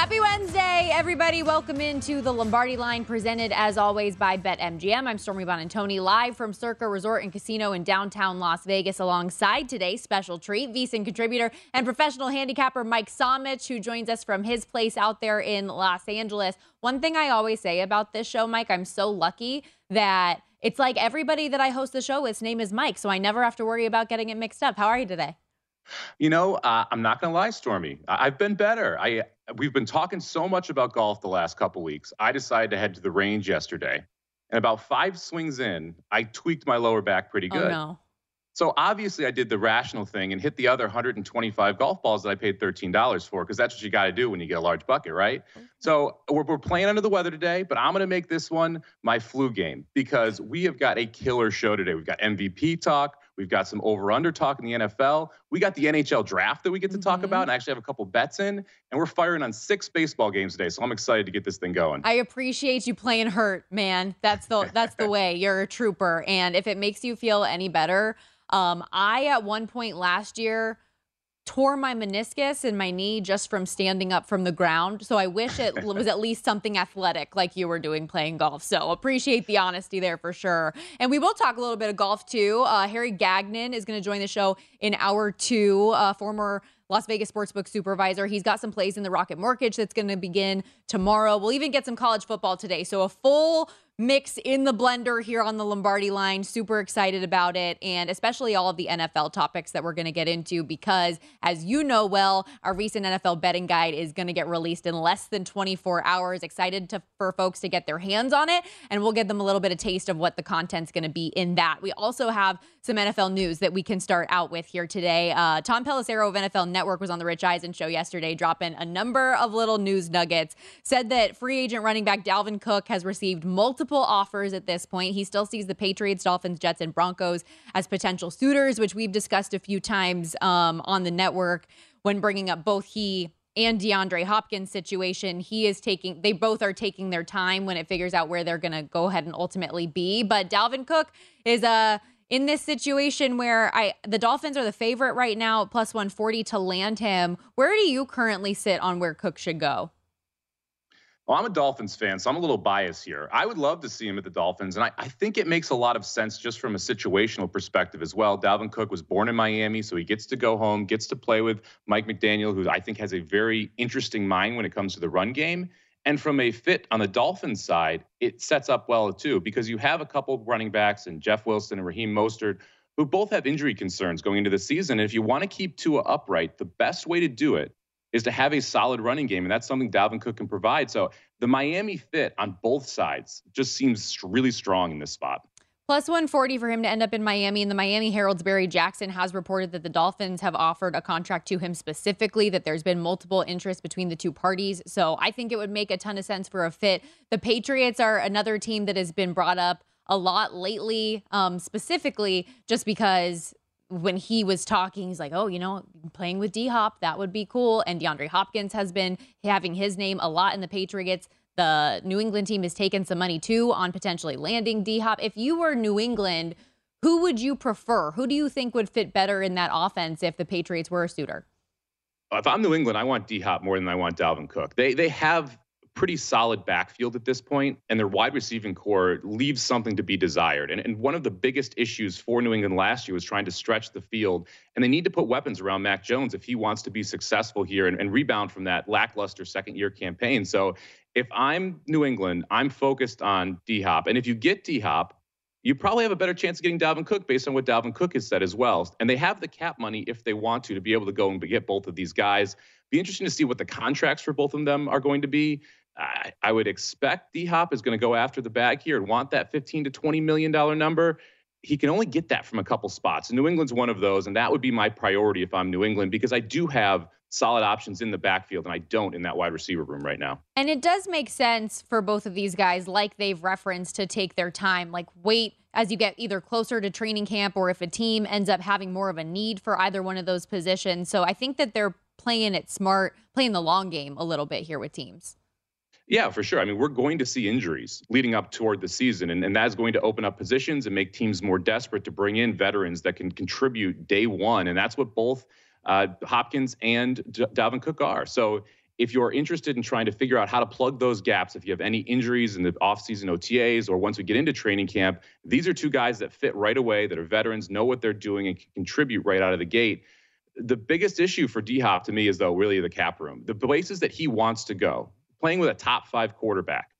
Happy Wednesday, everybody. Welcome into the Lombardi line presented as always by BetMGM. I'm Stormy Buonantony live from Circa Resort and Casino in downtown Las Vegas alongside today's special treat, VSIN contributor and professional handicapper Mike Somich, who joins us from his place out there in Los Angeles. One thing I always say about this show, Mike, I'm so lucky that it's like everybody that I host the show with, name is Mike, so I never have to worry about getting it mixed up. How are you today? You know, uh, I'm not going to lie, Stormy. I've been better. I we've been talking so much about golf the last couple weeks. I decided to head to the range yesterday, and about five swings in, I tweaked my lower back pretty good. Oh no. So obviously, I did the rational thing and hit the other 125 golf balls that I paid $13 for, because that's what you got to do when you get a large bucket, right? Okay. So we're, we're playing under the weather today, but I'm going to make this one my flu game because we have got a killer show today. We've got MVP talk. We've got some over under talk in the NFL. We got the NHL draft that we get to talk mm-hmm. about and I actually have a couple bets in. And we're firing on six baseball games today. So I'm excited to get this thing going. I appreciate you playing hurt, man. That's the that's the way. You're a trooper. And if it makes you feel any better, um, I at one point last year tore my meniscus in my knee just from standing up from the ground. So I wish it was at least something athletic like you were doing playing golf. So appreciate the honesty there for sure. And we will talk a little bit of golf too. Uh, Harry Gagnon is going to join the show in hour two, uh, former Las Vegas Sportsbook supervisor. He's got some plays in the Rocket Mortgage that's going to begin tomorrow. We'll even get some college football today. So a full mix in the blender here on the Lombardi line. Super excited about it, and especially all of the NFL topics that we're going to get into because, as you know well, our recent NFL betting guide is going to get released in less than 24 hours. Excited to, for folks to get their hands on it, and we'll give them a little bit of taste of what the content's going to be in that. We also have some NFL news that we can start out with here today. Uh, Tom Pelissero of NFL Network was on the Rich Eisen show yesterday, dropping a number of little news nuggets. Said that free agent running back Dalvin Cook has received multiple multiple offers at this point. He still sees the Patriots, Dolphins, Jets, and Broncos as potential suitors, which we've discussed a few times um, on the network when bringing up both he and DeAndre Hopkins situation. He is taking, they both are taking their time when it figures out where they're going to go ahead and ultimately be. But Dalvin Cook is a, in this situation where I the Dolphins are the favorite right now, plus 140 to land him. Where do you currently sit on where Cook should go? Well, I'm a Dolphins fan, so I'm a little biased here. I would love to see him at the Dolphins, and I, I, think it makes a lot of sense just from a situational perspective as well. Dalvin Cook was born in Miami, so he gets to go home, gets to play with Mike McDaniel, who I think has a very interesting mind when it comes to the run game. And from a fit on the Dolphins side, it sets up well too, because you have a couple of running backs and Jeff Wilson and Raheem Mostert who both have injury concerns going into the season. And if you want to keep Tua upright, the best way to do it is to have a solid running game, and that's something Dalvin Cook can provide. So the Miami fit on both sides just seems really strong in this spot. Plus 140 for him to end up in Miami. And the Miami Herald's Barry Jackson has reported that the Dolphins have offered a contract to him specifically, that there's been multiple interest between the two parties. So I think it would make a ton of sense for a fit. The Patriots are another team that has been brought up a lot lately, um, specifically just because when he was talking, he's like, "Oh, you know, playing with D Hop, that would be cool." And DeAndre Hopkins has been having his name a lot in the Patriots. The New England team has taken some money too on potentially landing D Hop. If you were New England, who would you prefer? Who do you think would fit better in that offense if the Patriots were a suitor? If I'm New England, I want D Hop more than I want Dalvin Cook. They they have pretty solid backfield at this point, and their wide receiving core leaves something to be desired. And, and one of the biggest issues for New England last year was trying to stretch the field, and they need to put weapons around Mac Jones if he wants to be successful here and, and rebound from that lackluster second year campaign. So if I'm New England, I'm focused on D Hop. And if you get D Hop, you probably have a better chance of getting Dalvin Cook based on what Dalvin Cook has said as well. And they have the cap money if they want to to be able to go and get both of these guys. Be interesting to see what the contracts for both of them are going to be. I, I would expect D Hop is going to go after the bag here and want that 15 to 20 million dollar number. He can only get that from a couple spots. New England's one of those, and that would be my priority if I'm New England because I do have solid options in the backfield, and I don't in that wide receiver room right now. And it does make sense for both of these guys, like they've referenced, to take their time, like wait as you get either closer to training camp or if a team ends up having more of a need for either one of those positions. So I think that they're playing it smart, playing the long game a little bit here with teams. Yeah, for sure. I mean, we're going to see injuries leading up toward the season, and, and that's going to open up positions and make teams more desperate to bring in veterans that can contribute day one. And that's what both uh, Hopkins and D- Dalvin Cook are. So if you're interested in trying to figure out how to plug those gaps, if you have any injuries in the offseason OTAs or once we get into training camp, these are two guys that fit right away, that are veterans, know what they're doing, and can contribute right out of the gate. The biggest issue for D Hop to me is, though, really the cap room. The places that he wants to go, playing with a top five quarterback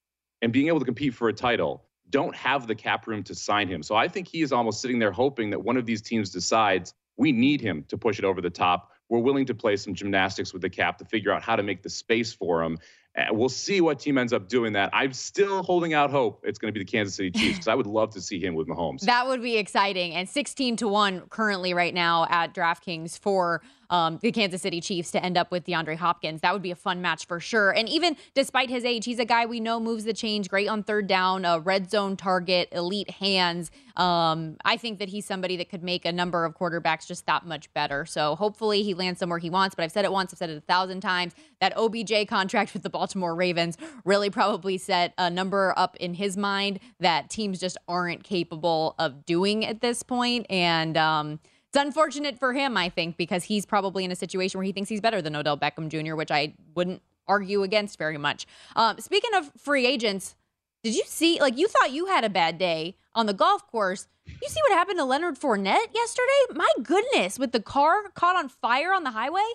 and being able to compete for a title, don't have the cap room to sign him. So I think he is almost sitting there hoping that one of these teams decides we need him to push it over the top. We're willing to play some gymnastics with the cap to figure out how to make the space for him. And we'll see what team ends up doing that. I'm still holding out hope it's going to be the Kansas City Chiefs because I would love to see him with Mahomes. That would be exciting. And 16 to 1 currently right now at DraftKings for um, the Kansas City Chiefs to end up with DeAndre Hopkins. That would be a fun match for sure. And even despite his age, he's a guy we know moves the change, great on third down, a red zone target, elite hands. Um, I think that he's somebody that could make a number of quarterbacks just that much better. So hopefully he lands somewhere he wants. But I've said it once, I've said it a thousand times. That OBJ contract with the Baltimore Ravens really probably set a number up in his mind that teams just aren't capable of doing at this point. And um, it's unfortunate for him, I think, because he's probably in a situation where he thinks he's better than Odell Beckham Jr., which I wouldn't argue against very much. Um, speaking of free agents, did you see, like, you thought you had a bad day on the golf course? You see what happened to Leonard Fournette yesterday? My goodness, with the car caught on fire on the highway?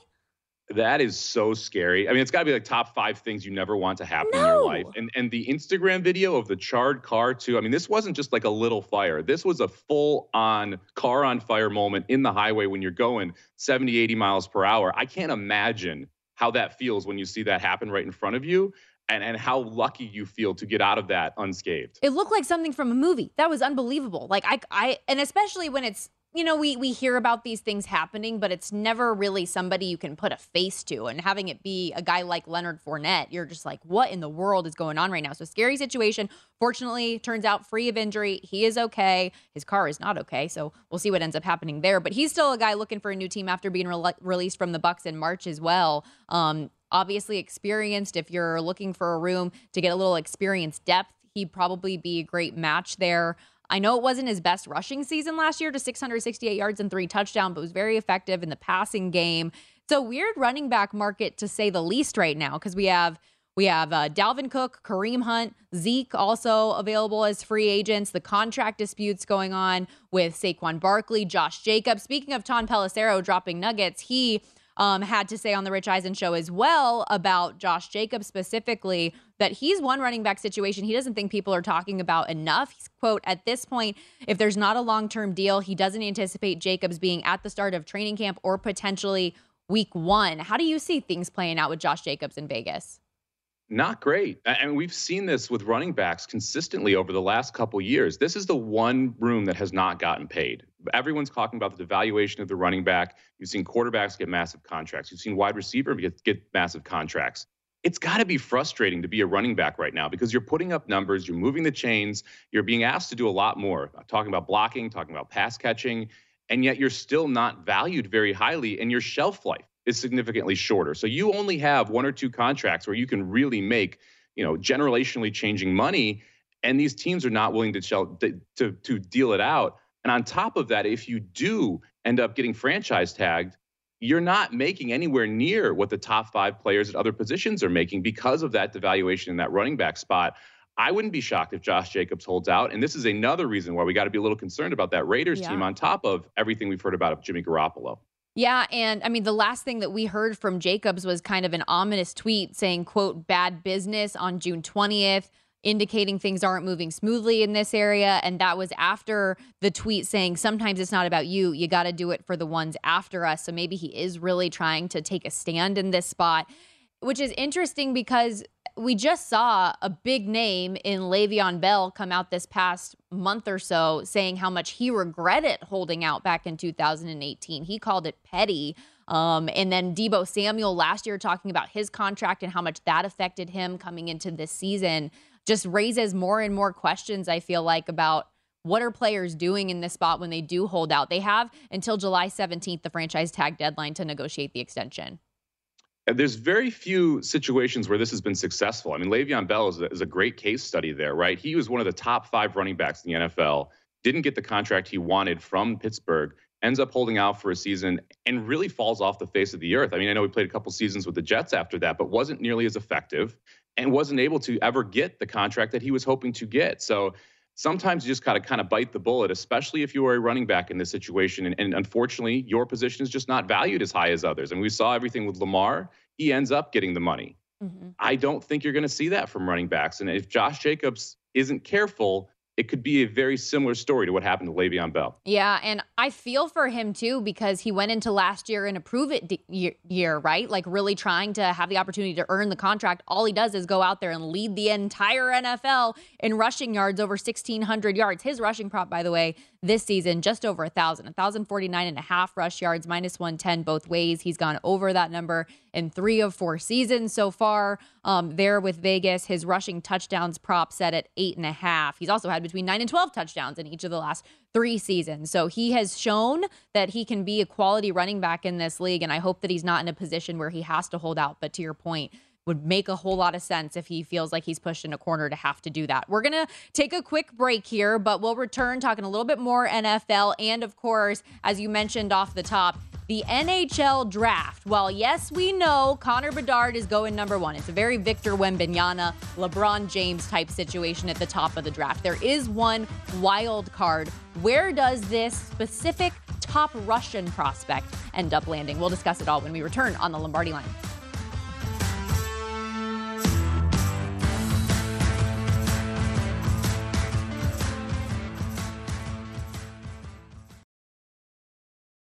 That is so scary. I mean, it's got to be like top five things you never want to happen no. in your life. And and the Instagram video of the charred car too. I mean, this wasn't just like a little fire. This was a full on car on fire moment in the highway when you're going 70, 80 miles per hour. I can't imagine how that feels when you see that happen right in front of you. And, and how lucky you feel to get out of that unscathed. It looked like something from a movie. That was unbelievable. Like I, I, and especially when it's you know, we we hear about these things happening, but it's never really somebody you can put a face to. And having it be a guy like Leonard Fournette, you're just like, what in the world is going on right now? So scary situation. Fortunately, turns out free of injury. He is okay. His car is not okay. So we'll see what ends up happening there. But he's still a guy looking for a new team after being re- released from the Bucs in March as well. Um, obviously experienced. If you're looking for a room to get a little experience depth, he'd probably be a great match there. I know it wasn't his best rushing season last year to 668 yards and three touchdowns, but was very effective in the passing game. It's a weird running back market to say the least right now because we have we have uh, Dalvin Cook, Kareem Hunt, Zeke also available as free agents. The contract disputes going on with Saquon Barkley, Josh Jacobs. Speaking of Tom Pelissero dropping nuggets, he um, had to say on the Rich Eisen show as well about Josh Jacobs specifically that he's one running back situation he doesn't think people are talking about enough. He's quote, at this point, if there's not a long term deal, he doesn't anticipate Jacobs being at the start of training camp or potentially week one. How do you see things playing out with Josh Jacobs in Vegas? Not great. I And we've seen this with running backs consistently over the last couple years. This is the one room that has not gotten paid. Everyone's talking about the devaluation of the running back. You've seen quarterbacks get massive contracts. You've seen wide receiver get, get massive contracts. It's got to be frustrating to be a running back right now because you're putting up numbers, you're moving the chains, you're being asked to do a lot more. Talking about blocking, talking about pass catching, and yet you're still not valued very highly, and your shelf life is significantly shorter. So you only have one or two contracts where you can really make, you know, generationally changing money, and these teams are not willing to to to deal it out. And on top of that, if you do end up getting franchise tagged, you're not making anywhere near what the top five players at other positions are making because of that devaluation in that running back spot. I wouldn't be shocked if Josh Jacobs holds out. And this is another reason why we got to be a little concerned about that Raiders yeah. team on top of everything we've heard about Jimmy Garoppolo. Yeah, and I mean the last thing that we heard from Jacobs was kind of an ominous tweet saying, quote, bad business on June 20th indicating things aren't moving smoothly in this area. And that was after the tweet saying, sometimes it's not about you. You got to do it for the ones after us. So maybe he is really trying to take a stand in this spot, which is interesting because we just saw a big name in Le'Veon Bell come out this past month or so saying how much he regretted holding out back in 2018. He called it petty. Um, and then Deebo Samuel last year talking about his contract and how much that affected him coming into this season just raises more and more questions, I feel like, about what are players doing in this spot when they do hold out? They have until July 17th, the franchise tag deadline, to negotiate the extension. And there's very few situations where this has been successful. I mean, Le'Veon Bell is a, is a great case study there, right? He was one of the top five running backs in the NFL, didn't get the contract he wanted from Pittsburgh, ends up holding out for a season and really falls off the face of the earth. I mean, I know he played a couple seasons with the Jets after that, but wasn't nearly as effective and wasn't able to ever get the contract that he was hoping to get. So sometimes you just gotta kind of bite the bullet, especially if you are a running back in this situation. And, and unfortunately, your position is just not valued as high as others. And we saw everything with Lamar. He ends up getting the money. Mm-hmm. I don't think you're going to see that from running backs. And if Josh Jacobs isn't careful, it could be a very similar story to what happened to Le'Veon Bell. Yeah, and I feel for him too because he went into last year in a prove it year, right? Like really trying to have the opportunity to earn the contract. All he does is go out there and lead the entire NFL in rushing yards over 1,600 yards. His rushing prop, by the way, this season just over a thousand, 1,049 and a half rush yards, minus 110 both ways. He's gone over that number in three of four seasons so far. Um, there with Vegas, his rushing touchdowns prop set at eight and a half. He's also had between nine and 12 touchdowns in each of the last three seasons. So he has shown that he can be a quality running back in this league. And I hope that he's not in a position where he has to hold out. But to your point, would make a whole lot of sense if he feels like he's pushed in a corner to have to do that. We're going to take a quick break here, but we'll return talking a little bit more NFL. And of course, as you mentioned off the top, the NHL draft. Well, yes, we know Connor Bedard is going number one. It's a very Victor Wembanyama, LeBron James type situation at the top of the draft. There is one wild card. Where does this specific top Russian prospect end up landing? We'll discuss it all when we return on the Lombardi line.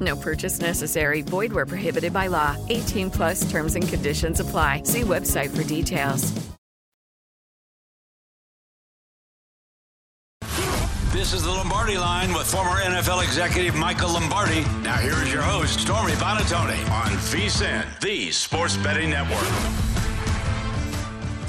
No purchase necessary. Void where prohibited by law. 18 plus terms and conditions apply. See website for details. This is the Lombardi line with former NFL executive Michael Lombardi. Now, here is your host, Stormy Buonantony, on VSIN, the Sports Betting Network.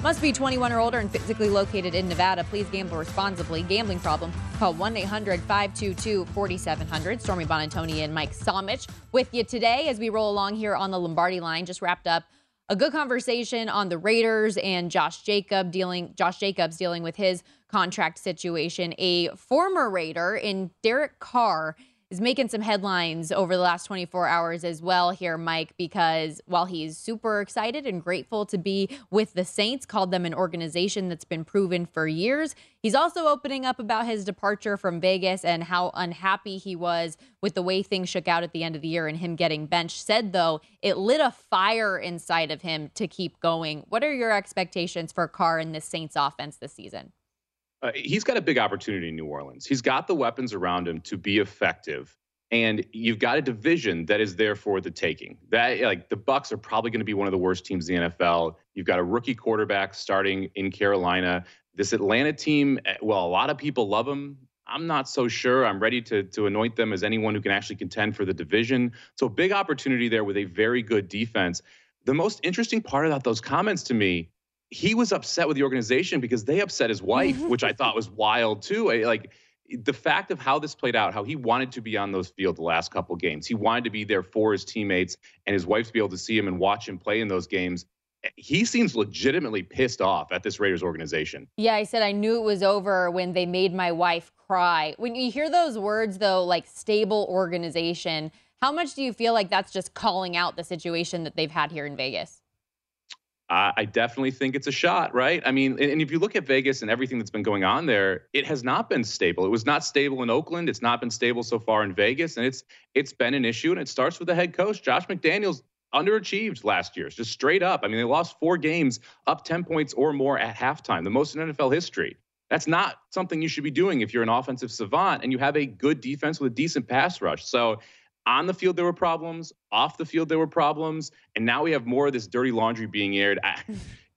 Must be 21 or older and physically located in Nevada. Please gamble responsibly. Gambling problem? Call 1 800 522 4700. Stormy Buonantony and Mike Somich with you today as we roll along here on the Lombardi line. Just wrapped up a good conversation on the Raiders and Josh Jacob dealing Josh Jacobs dealing with his contract situation. A former Raider in Derek Carr is making some headlines over the last 24 hours as well here, Mike, because while he's super excited and grateful to be with the Saints, called them an organization that's been proven for years, he's also opening up about his departure from Vegas and how unhappy he was with the way things shook out at the end of the year and him getting benched. Said, though, it lit a fire inside of him to keep going. What are your expectations for Carr in this Saints offense this season? Uh, he's got a big opportunity in New Orleans. He's got the weapons around him to be effective, and you've got a division that is there for the taking. That like the Bucs are probably going to be one of the worst teams in the NFL. You've got a rookie quarterback starting in Carolina. This Atlanta team, eh, well, a lot of people love them. I'm not so sure. I'm ready to to anoint them as anyone who can actually contend for the division. So big opportunity there with a very good defense. The most interesting part about those comments to me he was upset with the organization because they upset his wife, which I thought was wild too. I, like the fact of how this played out, how he wanted to be on those field the last couple games. He wanted to be there for his teammates and his wife to be able to see him and watch him play in those games. He seems legitimately pissed off at this Raiders organization. Yeah, I said I knew it was over when they made my wife cry. When you hear those words, though, like stable organization, how much do you feel like that's just calling out the situation that they've had here in Vegas? I definitely think it's a shot, right? I mean, and if you look at Vegas and everything that's been going on there, it has not been stable. It was not stable in Oakland. It's not been stable so far in Vegas, and it's it's been an issue. And it starts with the head coach, Josh McDaniels, underachieved last year, just straight up. I mean, they lost four games, up ten points or more at halftime, the most in NFL history. That's not something you should be doing if you're an offensive savant and you have a good defense with a decent pass rush. So on the field there were problems off the field there were problems and now we have more of this dirty laundry being aired.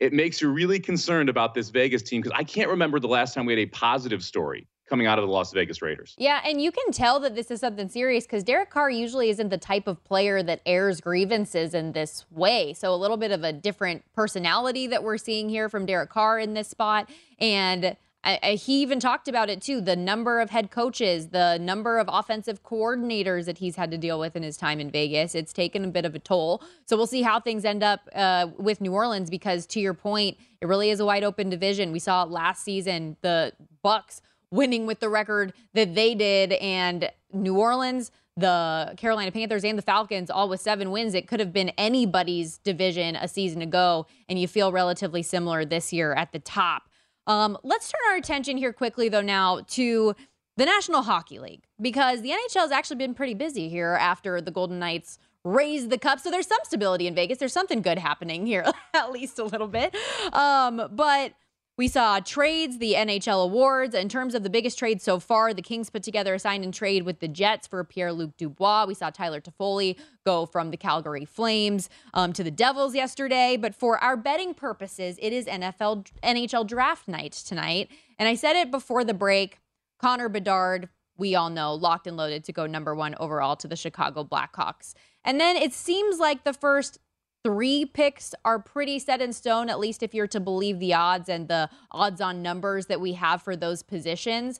It makes you really concerned about this vegas team because i can't remember the last time we had a positive story coming out of the las vegas raiders. Yeah and you can tell that this is something serious because derek carr usually isn't the type of player that airs grievances in this way. So a little bit of a different personality that we're seeing here from derek carr in this spot. And I, I, he even talked about it too the number of head coaches, the number of offensive coordinators that he's had to deal with in his time in Vegas. It's taken a bit of a toll. So we'll see how things end up uh, with New Orleans because, to your point, it really is a wide open division. We saw last season the Bucs winning with the record that they did, and New Orleans the Carolina Panthers and the Falcons all with seven wins. It could have been anybody's division a season ago, and you feel relatively similar this year at the top. Um, let's turn our attention here quickly, though, now to the National Hockey League because the NHL has actually been pretty busy here after the Golden Knights raised the cup. So there's some stability in Vegas. There's something good happening here, at least a little bit. Um, but we saw trades, the NHL awards. In terms of the biggest trade so far, the Kings put together a sign and trade with the Jets for Pierre Luc Dubois. We saw Tyler Toffoli go from the Calgary Flames um, to the Devils yesterday. But for our betting purposes, it is NFL NHL draft night tonight. And I said it before the break Connor Bedard, we all know, locked and loaded to go number one overall to the Chicago Blackhawks. And then it seems like the first three picks are pretty set in stone, at least if you're to believe the odds and the odds on numbers that we have for those positions.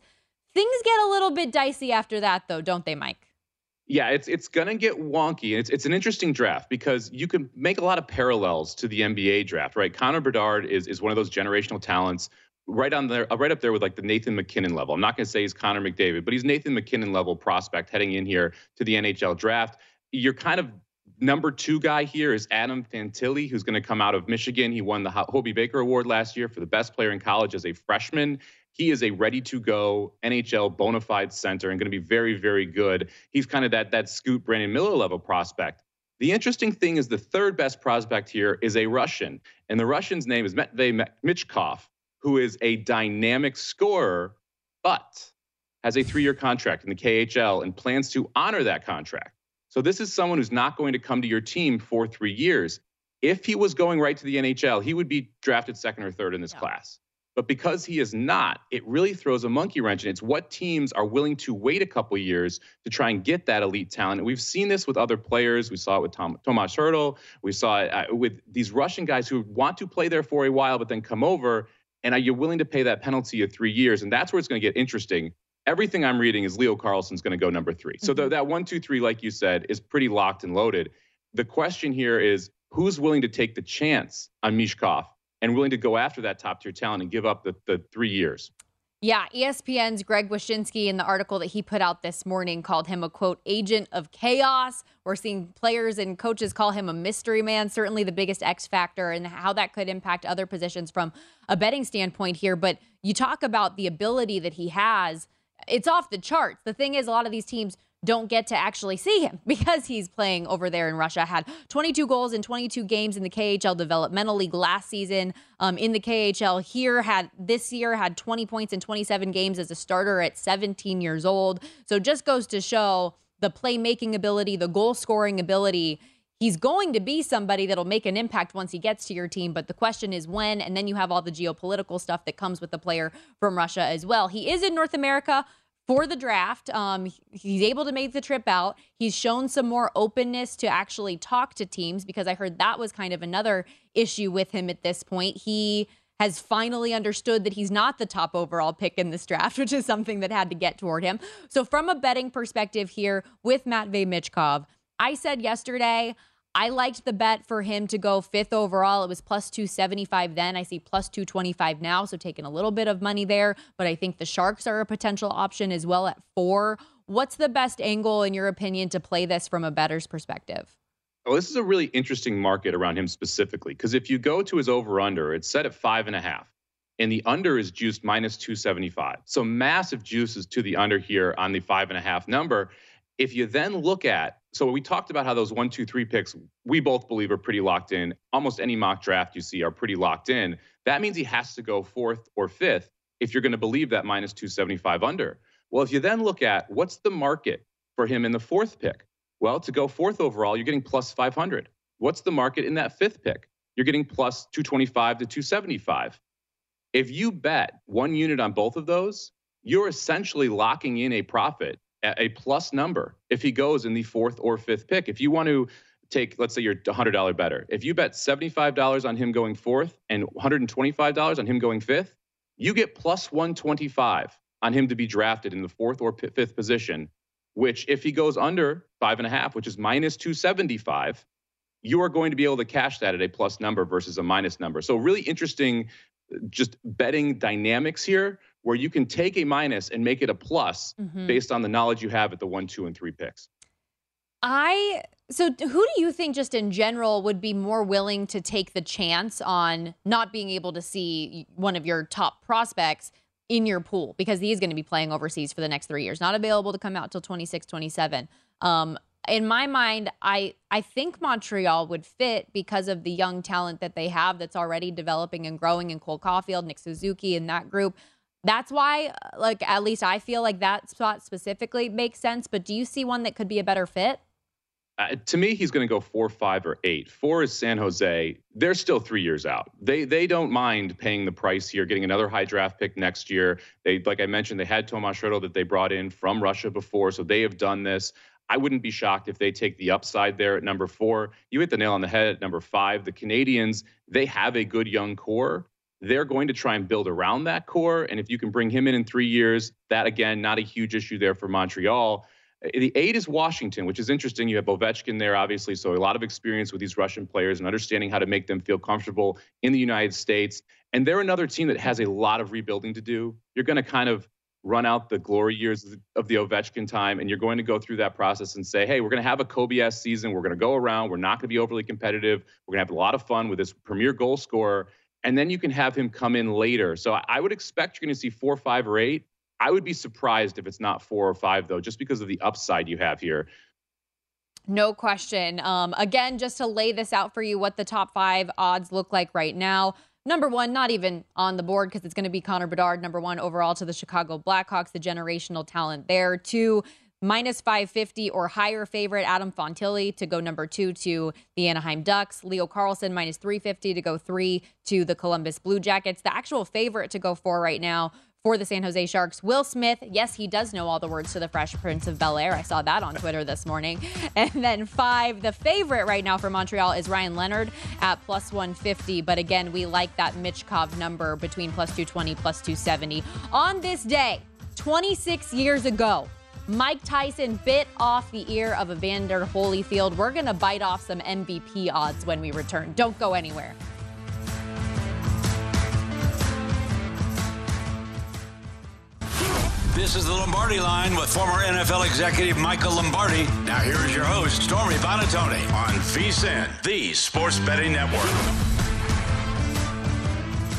Things get a little bit dicey after that, though, don't they, Mike? Yeah, it's it's gonna get wonky, it's it's an interesting draft because you can make a lot of parallels to the NBA draft, right? Connor Bedard is is one of those generational talents, right on there, right up there with like the Nathan MacKinnon level. I'm not gonna say he's Connor McDavid, but he's Nathan MacKinnon level prospect heading in here to the NHL draft. You're kind of Number two guy here is Adam Fantilli, who's going to come out of Michigan. He won the Hobey Baker Award last year for the best player in college as a freshman. He is a ready to go NHL bona fide center and going to be very, very good. He's kind of that that Scoot Brandon Miller level prospect. The interesting thing is the third best prospect here is a Russian, and the Russian's name is Matvey Michkov, who is a dynamic scorer, but has a three year contract in the KHL and plans to honor that contract. So this is someone who's not going to come to your team for three years. If he was going right to the NHL, he would be drafted second or third in this yeah. class. But because he is not, it really throws a monkey wrench. And it's what teams are willing to wait a couple years to try and get that elite talent. And we've seen this with other players. We saw it with Tom, Tomas Hertl. We saw it uh, with these Russian guys who want to play there for a while, but then come over. And are you willing to pay that penalty of three years? And that's where it's going to get interesting everything I'm reading is Leo Carlsson's going to go number 3 mm-hmm. So the, that one, two, three, like you said, is pretty locked and loaded. The question here is who's willing to take the chance on Michkov and willing to go after that top tier talent and give up the, the three years? Yeah, ESPN's Greg Wyshynski in the article that he put out this morning called him a quote agent of chaos. We're seeing players and coaches call him a mystery man, certainly the biggest X factor and how that could impact other positions from a betting standpoint here. But you talk about the ability that he has it's off the charts. The thing is, a lot of these teams don't get to actually see him because he's playing over there in Russia. Had 22 goals in 22 games in the KHL Developmental League last season. Um, in the KHL here, had this year had 20 points in 27 games as a starter at 17 years old. So just goes to show the playmaking ability, the goal scoring ability he's going to be somebody that'll make an impact once he gets to your team. But the question is when, and then you have all the geopolitical stuff that comes with the player from Russia as well. He is in North America for the draft. Um, he's able to make the trip out. He's shown some more openness to actually talk to teams because I heard that was kind of another issue with him at this point. He has finally understood that he's not the top overall pick in this draft, which is something that had to get toward him. So, from a betting perspective here with Matvey Michkov, I said yesterday I liked the bet for him to go fifth overall. It was plus 275 then. I see plus 225 now. So taking a little bit of money there. But I think the Sharks are a potential option as well at four. What's the best angle, in your opinion, to play this from a better's perspective? Well, this is a really interesting market around him specifically. Because if you go to his over under, it's set at five and a half. And the under is juiced minus 275. So massive juices to the under here on the five and a half number. If you then look at, so we talked about how those one, two, three picks, we both believe are pretty locked in. Almost any mock draft you see are pretty locked in. That means he has to go fourth or fifth if you're going to believe that minus 275 under. Well, if you then look at what's the market for him in the fourth pick? Well, to go fourth overall, you're getting plus 500. What's the market in that fifth pick? You're getting plus 225 to 275. If you bet one unit on both of those, you're essentially locking in a profit a plus number if he goes in the fourth or fifth pick. If you want to take, let's say you're $100 better, if you bet $75 on him going fourth and $125 on him going fifth, you get plus 125 on him to be drafted in the fourth or fifth position, which if he goes under five and a half, which is minus 275, you are going to be able to cash that at a plus number versus a minus number. So really interesting just betting dynamics here where you can take a minus and make it a plus mm-hmm. based on the knowledge you have at the one, two, and three picks. I so who do you think just in general would be more willing to take the chance on not being able to see one of your top prospects in your pool because he is going to be playing overseas for the next 3 years, not available to come out till 26, 27. Um, in my mind, I I think Montreal would fit because of the young talent that they have that's already developing and growing in Cole Caufield, Nick Suzuki, and that group. That's why, like, at least I feel like that spot specifically makes sense. But do you see one that could be a better fit? Uh, to me, he's going to go four, five, or eight. Four is San Jose. They're still three years out. They they don't mind paying the price here, getting another high draft pick next year. They, like I mentioned, they had Tomas Hertl that they brought in from Russia before, so they have done this. I wouldn't be shocked if they take the upside there at number four. You hit the nail on the head at number five. The Canadiens, they have a good young core. They're going to try and build around that core. And if you can bring him in in three years, that again, not a huge issue there for Montreal. The eight is Washington, which is interesting. You have Ovechkin there, obviously, so a lot of experience with these Russian players and understanding how to make them feel comfortable in the United States. And they're another team that has a lot of rebuilding to do. You're going to kind of run out the glory years of the Ovechkin time, and you're going to go through that process and say, hey, we're going to have a Kobe season. We're going to go around. We're not going to be overly competitive. We're going to have a lot of fun with this premier goal scorer and then you can have him come in later. So I would expect you're going to see four, five, or eight. I would be surprised if it's not four or five, though, just because of the upside you have here. No question. Um, again, just to lay this out for you, what the top five odds look like right now. Number one, not even on the board because it's going to be Connor Bedard, number one overall to the Chicago Blackhawks, the generational talent there. Two, minus 550 or higher favorite Adam Fantilli to go number two to the Anaheim Ducks. Leo Carlsson minus 350 to go three to the Columbus Blue Jackets. The actual favorite to go four right now for the San Jose Sharks. Will Smith, yes, he does know all the words to the Fresh Prince of Bel Air. I saw that on Twitter this morning. And then five, the favorite right now for Montreal is Ryan Leonard at plus 150. But again, we like that Michkov number between plus 220, plus 270. On this day, 26 years ago, Mike Tyson bit off the ear of Evander Holyfield. We're going to bite off some MVP odds when we return. Don't go anywhere. This is the Lombardi line with former NFL executive Michael Lombardi. Now, here is your host, Stormy Buonantony, on VSIN, the Sports Betting Network.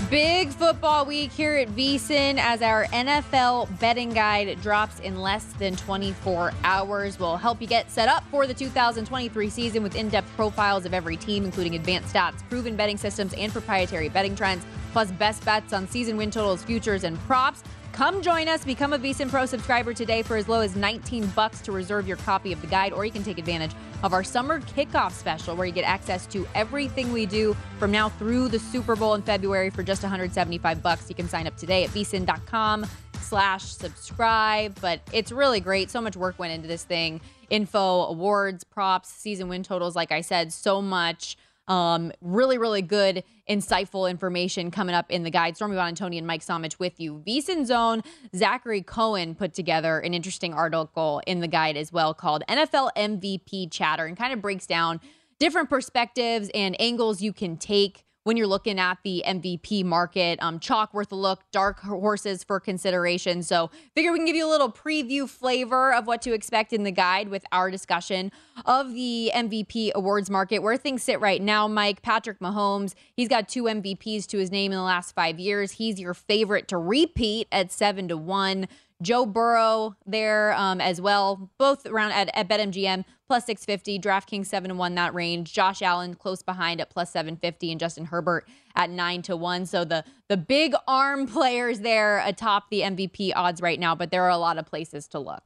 Big football week here at VSIN as our NFL betting guide drops in less than 24 hours. We'll help you get set up for the 2023 season with in depth profiles of every team, including advanced stats, proven betting systems, and proprietary betting trends, plus best bets on season win totals, futures, and props. Come join us. Become a VSIN Pro subscriber today for as low as 19 bucks to reserve your copy of the guide, or you can take advantage of our summer kickoff special where you get access to everything we do from now through the Super Bowl in February for just 175 bucks. You can sign up today at vsin.com slash subscribe. But it's really great. So much work went into this thing. Info, awards, props, season win totals, like I said, so much. Um, really, really good, insightful information coming up in the guide. Stormy Buonantony and Mike Somich with you. VSIN Zone, Zachary Cohen put together an interesting article in the guide as well called NFL MVP Chatter and kind of breaks down different perspectives and angles you can take when you're looking at the MVP market. Um, chalk worth a look, dark horses for consideration. So, figure we can give you a little preview flavor of what to expect in the guide with our discussion of the MVP awards market, where things sit right now. Mike Patrick Mahomes, he's got two MVPs to his name in the last five years. He's your favorite to repeat at seven to one. Joe Burrow there um, as well, both around at, at BetMGM plus 650, DraftKings 7 to 1 that range. Josh Allen close behind at plus 750 and Justin Herbert at 9 to 1. So the the big arm players there atop the MVP odds right now, but there are a lot of places to look.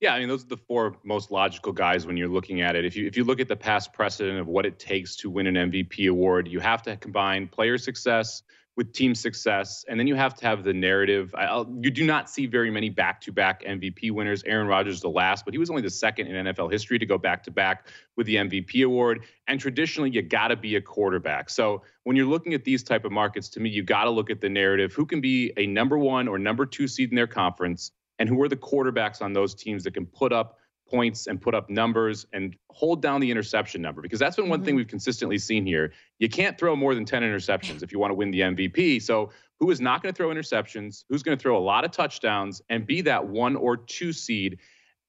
Yeah, I mean those are the four most logical guys when you're looking at it. If you if you look at the past precedent of what it takes to win an MVP award, you have to combine player success with team success. And then you have to have the narrative. I'll, you do not see very many back to back MVP winners. Aaron Rodgers, the last, but he was only the second in NFL history to go back to back with the MVP award. And traditionally, you got to be a quarterback. So when you're looking at these type of markets, to me, you got to look at the narrative. Who can be a number one or number two seed in their conference? And who are the quarterbacks on those teams that can put up points and put up numbers and hold down the interception number because that's been one mm-hmm. thing we've consistently seen here. You can't throw more than 10 interceptions if you want to win the MVP. So, who is not going to throw interceptions? Who's going to throw a lot of touchdowns and be that one or two seed?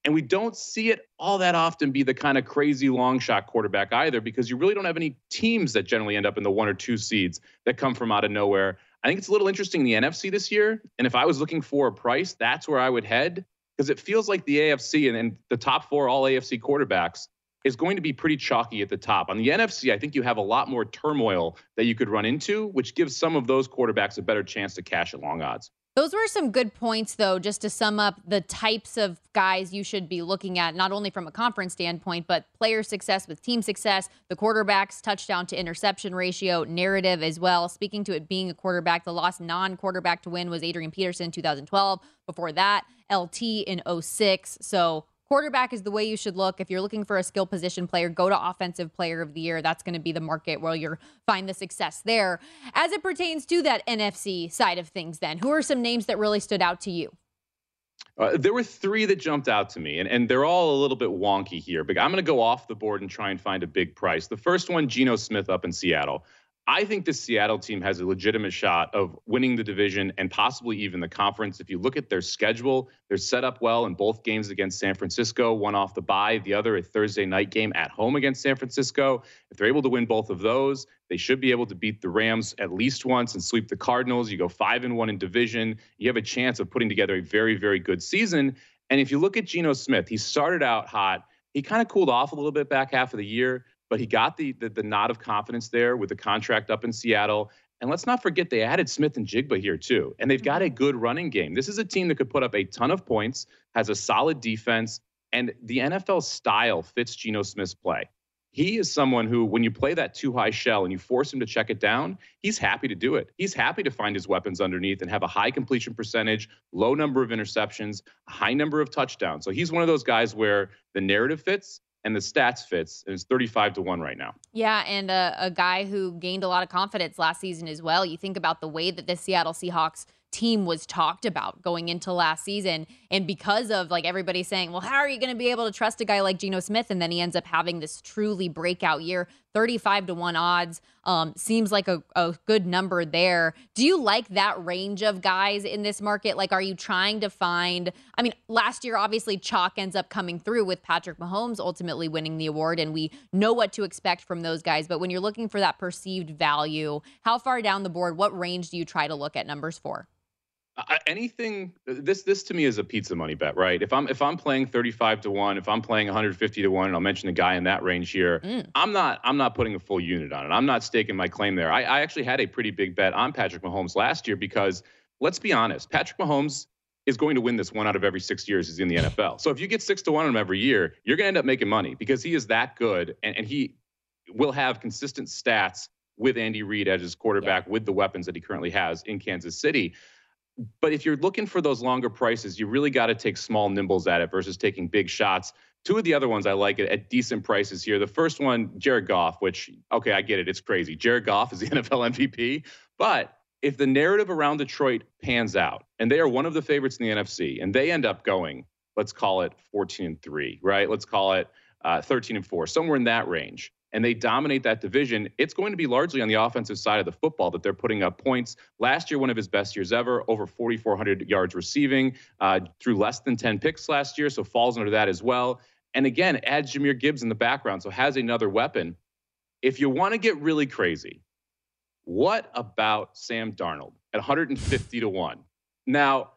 And we don't see it all that often be the kind of crazy long shot quarterback either because you really don't have any teams that generally end up in the one or two seeds that come from out of nowhere. I think it's a little interesting in the NFC this year. And if I was looking for a price, that's where I would head because it feels like the AFC and, and the top four all AFC quarterbacks is going to be pretty chalky at the top. On the NFC, I think you have a lot more turmoil that you could run into, which gives some of those quarterbacks a better chance to cash at long odds. Those were some good points, though, just to sum up the types of guys you should be looking at, not only from a conference standpoint, but player success with team success, the quarterback's touchdown to interception ratio narrative as well. Speaking to it being a quarterback, the last non quarterback to win was Adrian Peterson in 2012. Before that, LT in 06. So quarterback is the way you should look. If you're looking for a skill position player, go to offensive player of the year. That's going to be the market where you're find the success there. As it pertains to that NFC side of things, then who are some names that really stood out to you? Uh, there were three that jumped out to me, and, and they're all a little bit wonky here, but I'm going to go off the board and try and find a big price. The first one, Geno Smith up in Seattle. I think the Seattle team has a legitimate shot of winning the division and possibly even the conference. If you look at their schedule, they're set up well in both games against San Francisco, one off the bye, the other a Thursday night game at home against San Francisco. If they're able to win both of those, they should be able to beat the Rams at least once and sweep the Cardinals. You go 5 and 1 in division. You have a chance of putting together a very very good season. And if you look at Geno Smith, he started out hot He kind of cooled off a little bit back half of the year, but he got the, the the nod of confidence there with the contract up in Seattle. And let's not forget they added Smith-Njigba here too, and they've got a mm-hmm. good running game. This is a team that could put up a ton of points, has a solid defense, and the NFL style fits Geno Smith's play. He is someone who, when you play that two high shell and you force him to check it down, he's happy to do it. He's happy to find his weapons underneath and have a high completion percentage, low number of interceptions, high number of touchdowns. So he's one of those guys where the narrative fits and the stats fits and it's 35 to 1 right now. Yeah, and a, a, guy who gained a lot of confidence last season as well. You think about the way that the Seattle Seahawks team was talked about going into last season. And because of like everybody saying, well, how are you going to be able to trust a guy like Geno Smith? And then he ends up having this truly breakout year, 35 to 1 odds. Um, seems like a, a good number there. Do you like that range of guys in this market? Like, are you trying to find? I mean, last year, obviously, Chalk ends up coming through with Patrick Mahomes ultimately winning the award, and we know what to expect from those guys. But when you're looking for that perceived value, how far down the board, what range do you try to look at numbers for? Anything this this to me is a pizza money bet right? If i'm if i'm playing 35 to 1 if i'm playing 150 to 1 and i'll mention a guy in that range here mm. i'm not i'm not putting a full unit on it. I'm not staking my claim there. I, I actually had a pretty big bet on patrick mahomes last year because let's be honest patrick mahomes is going to win this one out of every six years he's in the nfl so if you get six to one on him every year you're going to end up making money because he is that good and, and he will have consistent stats with andy reid as his quarterback yeah. with the weapons that he currently has in kansas city but if you're looking for those longer prices, you really got to take small nibbles at it versus taking big shots. Two of the other ones I like it at decent prices here. The first one, Jared Goff, which, okay, I get it. It's crazy. Jared Goff is the NFL MVP. But if the narrative around Detroit pans out, and they are one of the favorites in the NFC, and they end up going, let's call it 14 and 3, right? Let's call it uh, 13 and 4, somewhere in that range and they dominate that division, it's going to be largely on the offensive side of the football that they're putting up points. Last year, one of his best years ever, over 4,400 yards receiving, uh, through less than 10 picks last year, so falls under that as well. And again, adds Jahmyr Gibbs in the background, so has another weapon. If you want to get really crazy, what about Sam Darnold at 150 to 1? Now,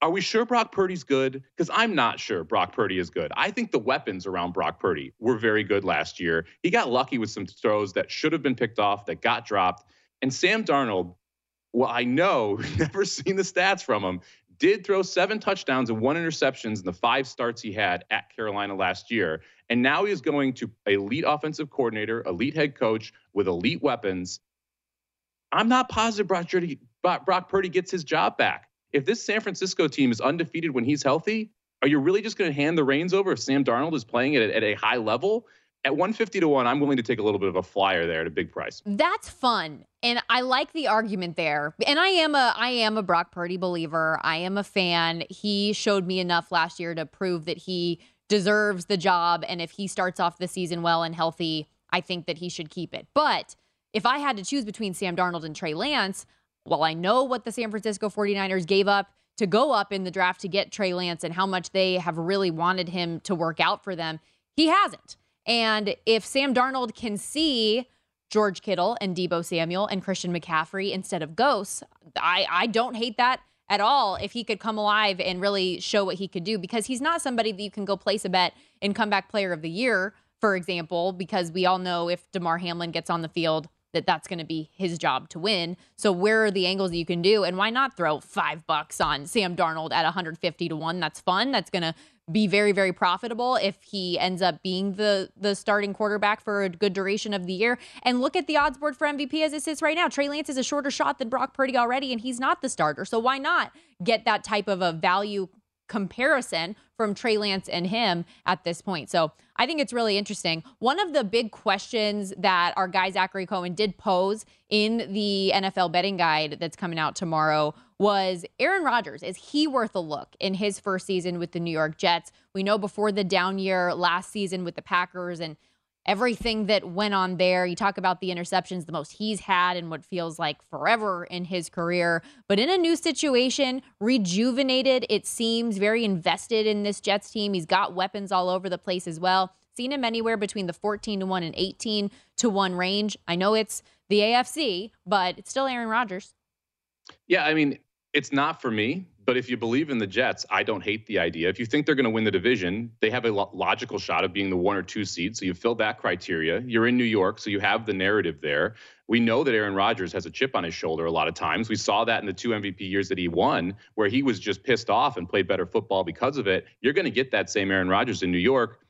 are we sure Brock Purdy's good? Because I'm not sure Brock Purdy is good. I think the weapons around Brock Purdy were very good last year. He got lucky with some throws that should have been picked off, that got dropped. And Sam Darnold, well, I know, never seen the stats from him, did throw seven touchdowns and one interceptions in the five starts he had at Carolina last year. And now he is going to elite offensive coordinator, elite head coach with elite weapons. I'm not positive Brock Purdy, Brock Purdy gets his job back if this San Francisco team is undefeated when he's healthy, are you really just going to hand the reins over if Sam Darnold is playing at, at a high level? At 150 to 1, I'm willing to take a little bit of a flyer there at a big price. That's fun. And I like the argument there. And I am a I am a Brock Purdy believer. I am a fan. He showed me enough last year to prove that he deserves the job and if he starts off the season well and healthy, I think that he should keep it. But if I had to choose between Sam Darnold and Trey Lance, well, I know what the San Francisco 49ers gave up to go up in the draft to get Trey Lance and how much they have really wanted him to work out for them. He hasn't. And if Sam Darnold can see George Kittle and Deebo Samuel and Christian McCaffrey instead of ghosts, I, I don't hate that at all if he could come alive and really show what he could do because he's not somebody that you can go place a bet in comeback player of the year, for example, because we all know if Damar Hamlin gets on the field, that that's going to be his job to win. So where are the angles that you can do, and why not throw five bucks on Sam Darnold at 150 to one? That's fun. That's going to be very very profitable if he ends up being the the starting quarterback for a good duration of the year. And look at the odds board for MVP as it sits right now. Trey Lance is a shorter shot than Brock Purdy already, and he's not the starter. So why not get that type of a value comparison from Trey Lance and him at this point. So I think it's really interesting. One of the big questions that our guy Zachary Cohen did pose in the NFL betting guide that's coming out tomorrow was Aaron Rodgers. Is he worth a look in his first season with the New York Jets? We know before the down year last season with the Packers and everything that went on there. You talk about the interceptions, the most he's had in what feels like forever in his career. But in a new situation, rejuvenated, it seems, very invested in this Jets team. He's got weapons all over the place as well. Seen him anywhere between the 14 to 1 and 18 to 1 range. I know it's the AFC, but it's still Aaron Rodgers. Yeah, I mean, It's not for me, but if you believe in the Jets, I don't hate the idea. If you think they're going to win the division, they have a lo- logical shot of being the one or two seed. So you fill that criteria. You're in New York, so you have the narrative there. We know that Aaron Rodgers has a chip on his shoulder a lot of times. We saw that in the two MVP years that he won, where he was just pissed off and played better football because of it. You're going to get that same Aaron Rodgers in New York.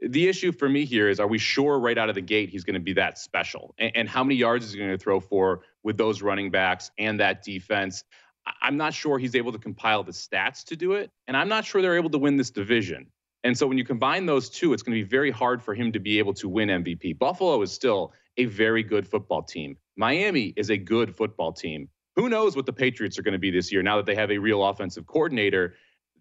The issue for me here is are we sure right out of the gate he's going to be that special? And, and how many yards is he going to throw for with those running backs and that defense? I'm not sure he's able to compile the stats to do it. And I'm not sure they're able to win this division. And so when you combine those two, it's going to be very hard for him to be able to win MVP. Buffalo is still a very good football team. Miami is a good football team. Who knows what the Patriots are going to be this year now that they have a real offensive coordinator?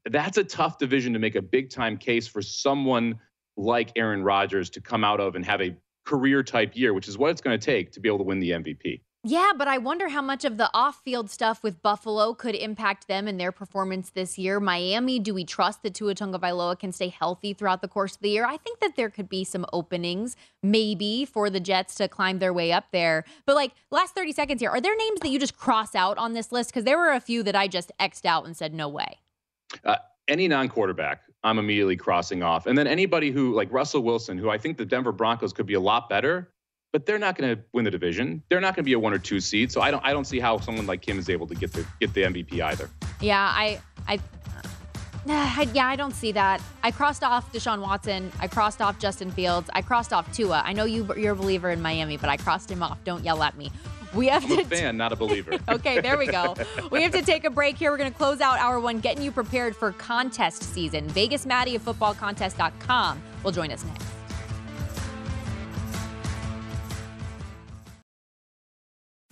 That's a tough division to make a big time case for someone like Aaron Rodgers to come out of and have a career type year, which is what it's going to take to be able to win the MVP. Yeah, but I wonder how much of the off field stuff with Buffalo could impact them and their performance this year. Miami, do we trust that Tua Tagovailoa can stay healthy throughout the course of the year? I think that there could be some openings, maybe, for the Jets to climb their way up there. But like, last 30 seconds here, are there names that you just cross out on this list? Because there were a few that I just X'd out and said, no way. Uh, any non quarterback, I'm immediately crossing off. And then anybody who, like Russell Wilson, who I think the Denver Broncos could be a lot better but they're not going to win the division. They're not going to be a one or two seed. So I don't I don't see how someone like Kim is able to get the get the MVP either. Yeah, I I. I, yeah, I don't see that. I crossed off Deshaun Watson. I crossed off Justin Fields. I crossed off Tua. I know you, you're a believer in Miami, but I crossed him off. Don't yell at me. We have I'm to a fan, not a believer. okay, there we go. We have to take a break here. We're going to close out hour one, getting you prepared for contest season. Vegas Matty of footballcontest.com will join us next.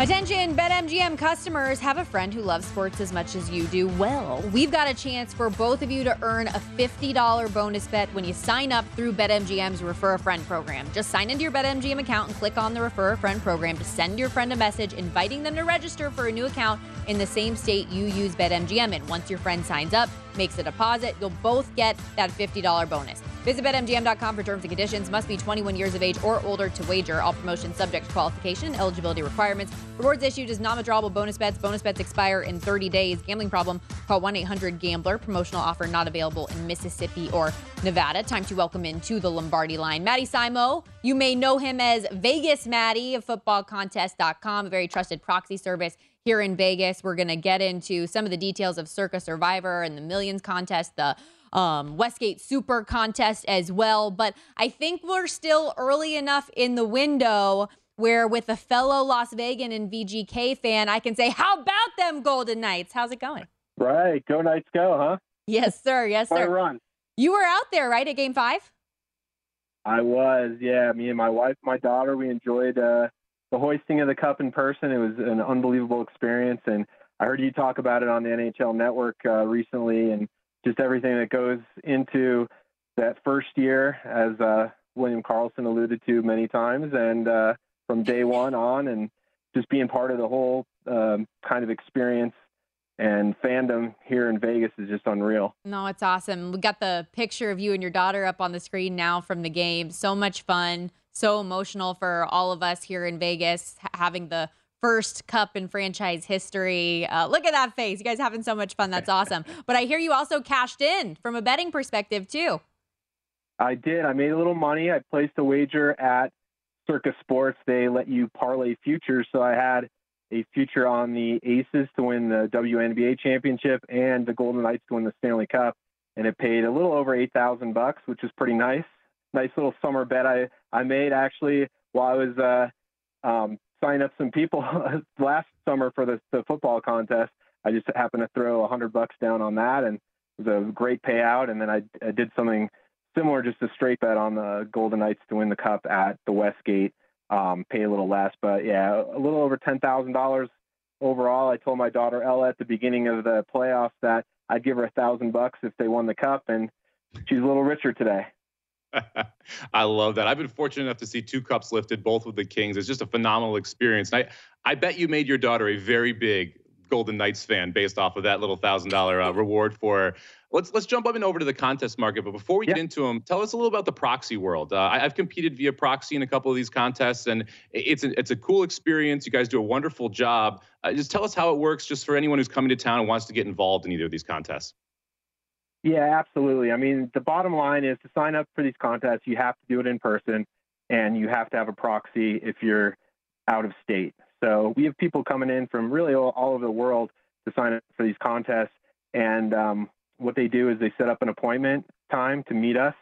Attention, BetMGM customers have a friend who loves sports as much as you do. Well, we've got a chance for both of you to earn a $50 bonus bet when you sign up through BetMGM's Refer a Friend program. Just sign into your BetMGM account and click on the Refer a Friend program to send your friend a message inviting them to register for a new account in the same state you use BetMGM in. Once your friend signs up, makes a deposit, you'll both get that $50 bonus. Visit BetMGM.com for terms and conditions. Must be 21 years of age or older to wager. All promotions subject to qualification eligibility requirements. Rewards issued as non-withdrawable bonus bets. Bonus bets expire in 30 days. Gambling problem? Call 1-800-GAMBLER. Promotional offer not available in Mississippi or Nevada. Time to welcome into the Lombardi line. Matty Simo. You may know him as Vegas Matty of FootballContest.com, a very trusted proxy service here in Vegas. We're going to get into some of the details of Circa Survivor and the Millions contest, the um, Westgate Super contest as well. But I think we're still early enough in the window where, with a fellow Las Vegan and VGK fan, I can say, How about them Golden Knights? How's it going? Right. Go Knights, go, huh? Yes, sir. Yes, sir. run. You were out there, right, at game five? I was, yeah. Me and my wife, my daughter, we enjoyed uh, the hoisting of the cup in person. It was an unbelievable experience, and I heard you talk about it on the NHL Network uh, recently, and just everything that goes into that first year, as uh, William Karlsson alluded to many times, and uh, from day one on, and just being part of the whole um, kind of experience and fandom here in Vegas is just unreal. No, it's awesome. We got the picture of you and your daughter up on the screen now from the game. So much fun, so emotional for all of us here in Vegas having the first cup in franchise history. Uh, look at that face. You guys having so much fun. That's awesome. but I hear you also cashed in from a betting perspective too. I did. I made a little money. I placed a wager at Circa Sports. They let you parlay futures, so I had a future on the Aces to win the WNBA championship and the Golden Knights to win the Stanley Cup, and it paid a little over eight thousand bucks, which is pretty nice. Nice little summer bet I I made actually while I was uh, um, signing up some people last summer for the, the football contest. I just happened to throw a hundred bucks down on that, and it was a great payout. And then I, I did something similar, just a straight bet on the Golden Knights to win the cup at the Westgate um, pay a little less. But yeah, a little over ten thousand dollars overall. I told my daughter Ella at the beginning of the playoffs that I'd give her a thousand bucks if they won the cup, and she's a little richer today. I love that. I've been fortunate enough to see two cups lifted, both with the Kings. It's just a phenomenal experience. And I, I bet you made your daughter a very big Golden Knights fan based off of that little thousand dollar uh, reward for her. Let's let's jump up and over to the contest market. But before we yeah. get into them, tell us a little about the proxy world. Uh, I, have competed via proxy in a couple of these contests, and it's a, it's a cool experience. You guys do a wonderful job. Uh, just tell us how it works, just for anyone who's coming to town and wants to get involved in either of these contests. Yeah, absolutely. I mean, the bottom line is to sign up for these contests, you have to do it in person, and you have to have a proxy if you're out of state. So we have people coming in from really all, all over the world to sign up for these contests, and um, what they do is they set up an appointment time to meet us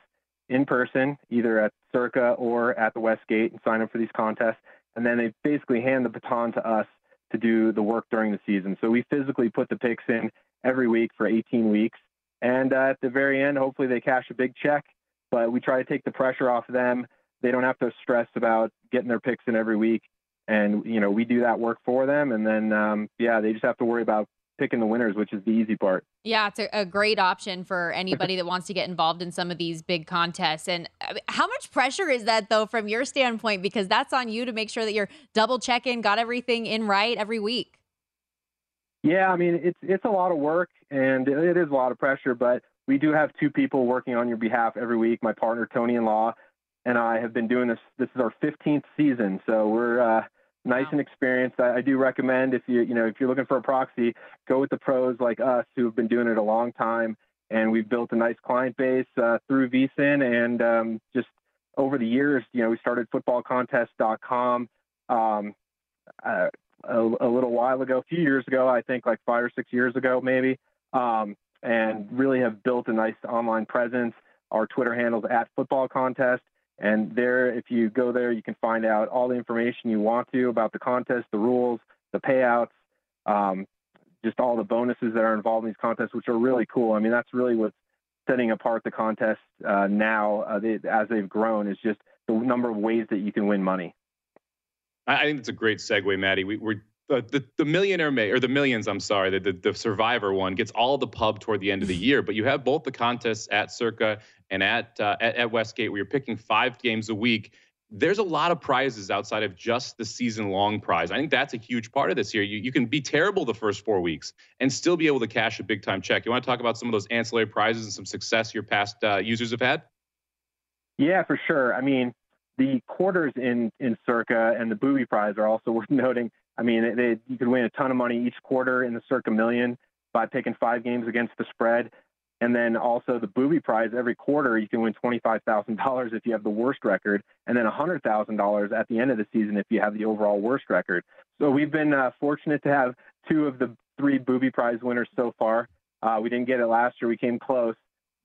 in person, either at Circa or at the Westgate, and sign up for these contests. And then they basically hand the baton to us to do the work during the season. So we physically put the picks in every week for 18 weeks. And uh, at the very end, hopefully they cash a big check. But we try to take the pressure off of them. They don't have to stress about getting their picks in every week. And, you know, we do that work for them. And then, um, yeah, they just have to worry about picking the winners, which is the easy part. Yeah, it's a, a great option for anybody that wants to get involved in some of these big contests. And uh, how much pressure is that, though, from your standpoint? Because that's on you to make sure that you're double checking, got everything in right every week. Yeah, I mean it's it's a lot of work and it is a lot of pressure, but we do have two people working on your behalf every week. My partner Tony in Law and I have been doing this. This is our 15th season, so we're uh, nice wow. and experienced. I, I, do recommend if you you know if you're looking for a proxy, go with the pros like us who have been doing it a long time, and we've built a nice client base uh, through VSIN and um, just over the years. You know, we started footballcontest.com um, uh, a, a, little while ago, a few years ago, I think like five or six years ago maybe, um, and really have built a nice online presence. Our Twitter handles at Football Contest. And there, if you go there, you can find out all the information you want to about the contest, the rules, the payouts, um, just all the bonuses that are involved in these contests, which are really cool. I mean, that's really what's setting apart the contest uh, now uh, they, as they've grown is just the number of ways that you can win money. I think it's a great segue, Matty. We, are the, the millionaire may or the millions i'm sorry the, the, the survivor one gets all the pub toward the end of the year but you have both the contests at circa and at, uh, at, at westgate where you're picking five games a week. There's a lot of prizes outside of just the season long prize. I think that's a huge part of this year. You, you can be terrible the first four weeks and still be able to cash a big time check. You want to talk about some of those ancillary prizes and some success your past uh, users have had? Yeah for sure. I mean the quarters in in circa and the booby prize are also worth noting I mean, they, you could win a ton of money each quarter in the circa million by picking five games against the spread. And then also the booby prize every quarter, you can win $25,000 if you have the worst record, and then $100,000 at the end of the season if you have the overall worst record. So we've been uh, fortunate to have two of the three booby prize winners so far. Uh, we didn't get it last year, we came close.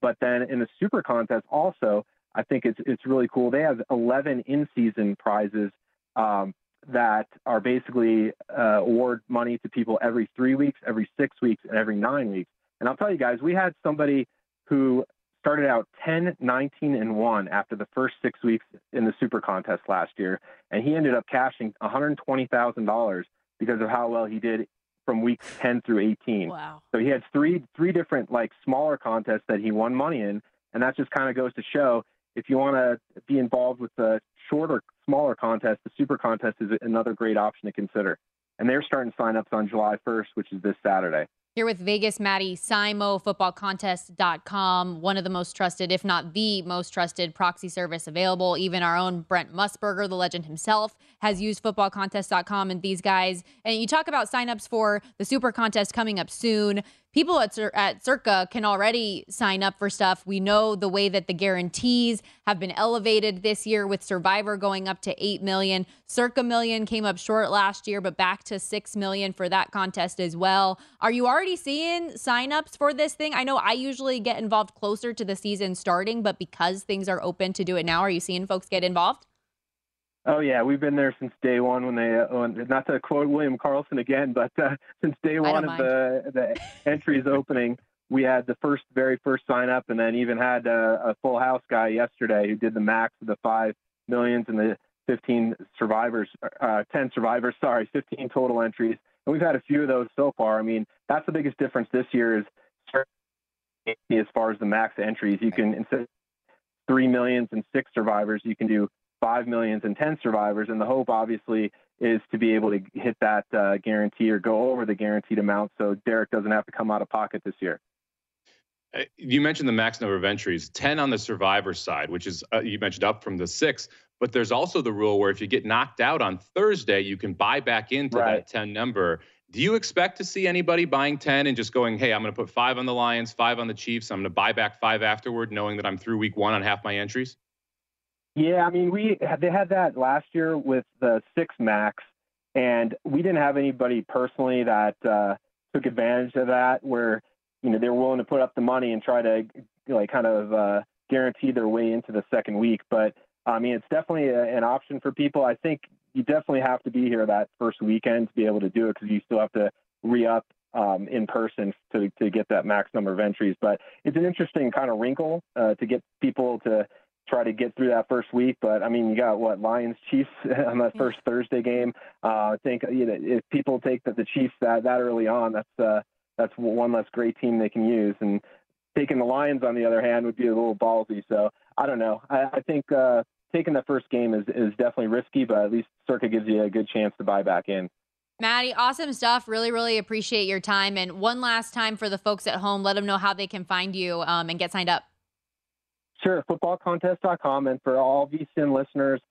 But then in the super contest, also, I think it's it's really cool. They have 11 in-season prizes um, that are basically uh, award money to people every three weeks, every six weeks, and every nine weeks. And I'll tell you guys, we had somebody who started out 10, 19, and 1 after the first six weeks in the Super Contest last year, and he ended up cashing $120,000 because of how well he did from weeks 10 through 18. Wow. So he had three three different like smaller contests that he won money in, and that just kind of goes to show if you want to be involved with the shorter, smaller contest, the Super Contest is another great option to consider. And they're starting signups on July 1st, which is this Saturday. Here with Vegas Matty Simo, footballcontest.com, one of the most trusted, if not the most trusted proxy service available. Even our own Brent Musburger, the legend himself, has used footballcontest.com and these guys. And you talk about signups for the super contest coming up soon people at, at Circa can already sign up for stuff. We know the way that the guarantees have been elevated this year with Survivor going up to 8 million. Circa million came up short last year, but back to 6 million for that contest as well. Are you already seeing signups for this thing? I know I usually get involved closer to the season starting, but because things are open to do it now, are you seeing folks get involved? Oh yeah, we've been there since day one when they, uh, when, not to quote William Karlsson again, but uh, since day one of the the entries opening, we had the first, very first sign up, and then even had a, a full house guy yesterday who did the max of the five millions and the 15 survivors, uh, 10 survivors, sorry, 15 total entries, and we've had a few of those so far. I mean, that's the biggest difference this year is as far as the max entries. You can instead of three millions and six survivors, you can do five millions and ten survivors, and the hope obviously is to be able to hit that uh, guarantee or go over the guaranteed amount, so Derek doesn't have to come out of pocket this year. Uh, you mentioned the max number of entries, 10 on the survivor side, which is, uh, you mentioned up from the six, but there's also the rule where if you get knocked out on Thursday, you can buy back into right. that 10 number. Do you expect to see anybody buying 10 and just going, hey, I'm going to put five on the Lions, five on the Chiefs, I'm going to buy back five afterward, knowing that I'm through week one on half my entries? Yeah, I mean, we they had that last year with the six max, and we didn't have anybody personally that uh, took advantage of that, where you know they were willing to put up the money and try to like kind of uh, guarantee their way into the second week. But I mean, it's definitely a, an option for people. I think you definitely have to be here that first weekend to be able to do it because you still have to re up um, in person to to get that max number of entries. But it's an interesting kind of wrinkle uh, to get people to try to get through that first week. But I mean, you got what Lions Chiefs on that first Thursday game. Uh, I think you know if people take the, the Chiefs that that early on, that's uh, that's one less great team they can use. And taking the Lions on the other hand would be a little ballsy. So I don't know. I, I think uh, taking the first game is is definitely risky, but at least Circa gives you a good chance to buy back in. Matty, awesome stuff. Really, really appreciate your time. And one last time for the folks at home, let them know how they can find you um, and get signed up. Sure, footballcontest.com. And for all VSIN listeners,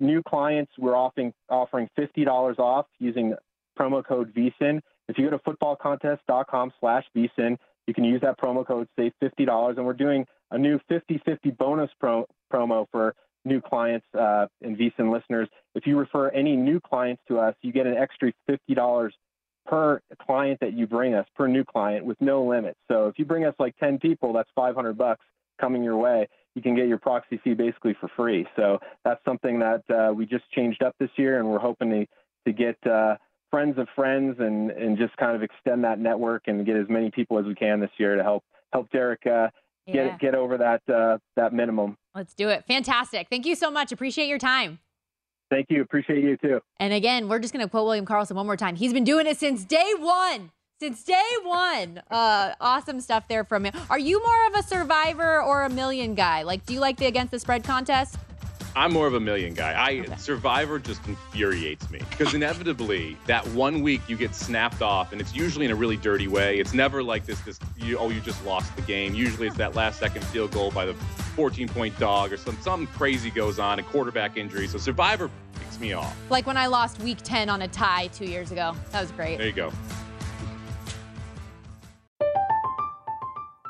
new clients, we're offering offering $50 off using promo code VSIN. If you go to footballcontest.com slash VSIN, you can use that promo code, save $50. And we're doing a new 50-50 bonus pro, promo for new clients uh, and VSIN listeners. If you refer any new clients to us, you get an extra $50 per client that you bring us, per new client with no limit. So if you bring us like 10 people, that's 500 bucks coming your way, you can get your proxy fee basically for free. So that's something that uh, we just changed up this year, and we're hoping to to get uh, friends of friends and and just kind of extend that network and get as many people as we can this year to help help Derek uh, get yeah. get over that uh, that minimum. Let's do it. Fantastic. Thank you so much. Appreciate your time. Thank you. Appreciate you too. And again, we're just going to quote William Karlsson one more time. He's been doing it since day one since day one. Uh, awesome stuff there from you. Are you more of a survivor or a million guy? Like, do you like the against the spread contest? I'm more of a million guy. I okay. Survivor just infuriates me because inevitably that one week you get snapped off, and it's usually in a really dirty way. It's never like this. This you, oh you just lost the game. Usually it's that last second field goal by the 14 point dog or some something crazy goes on, a quarterback injury. So Survivor picks me off. Like when I lost week 10 on a tie two years ago. That was great. There you go.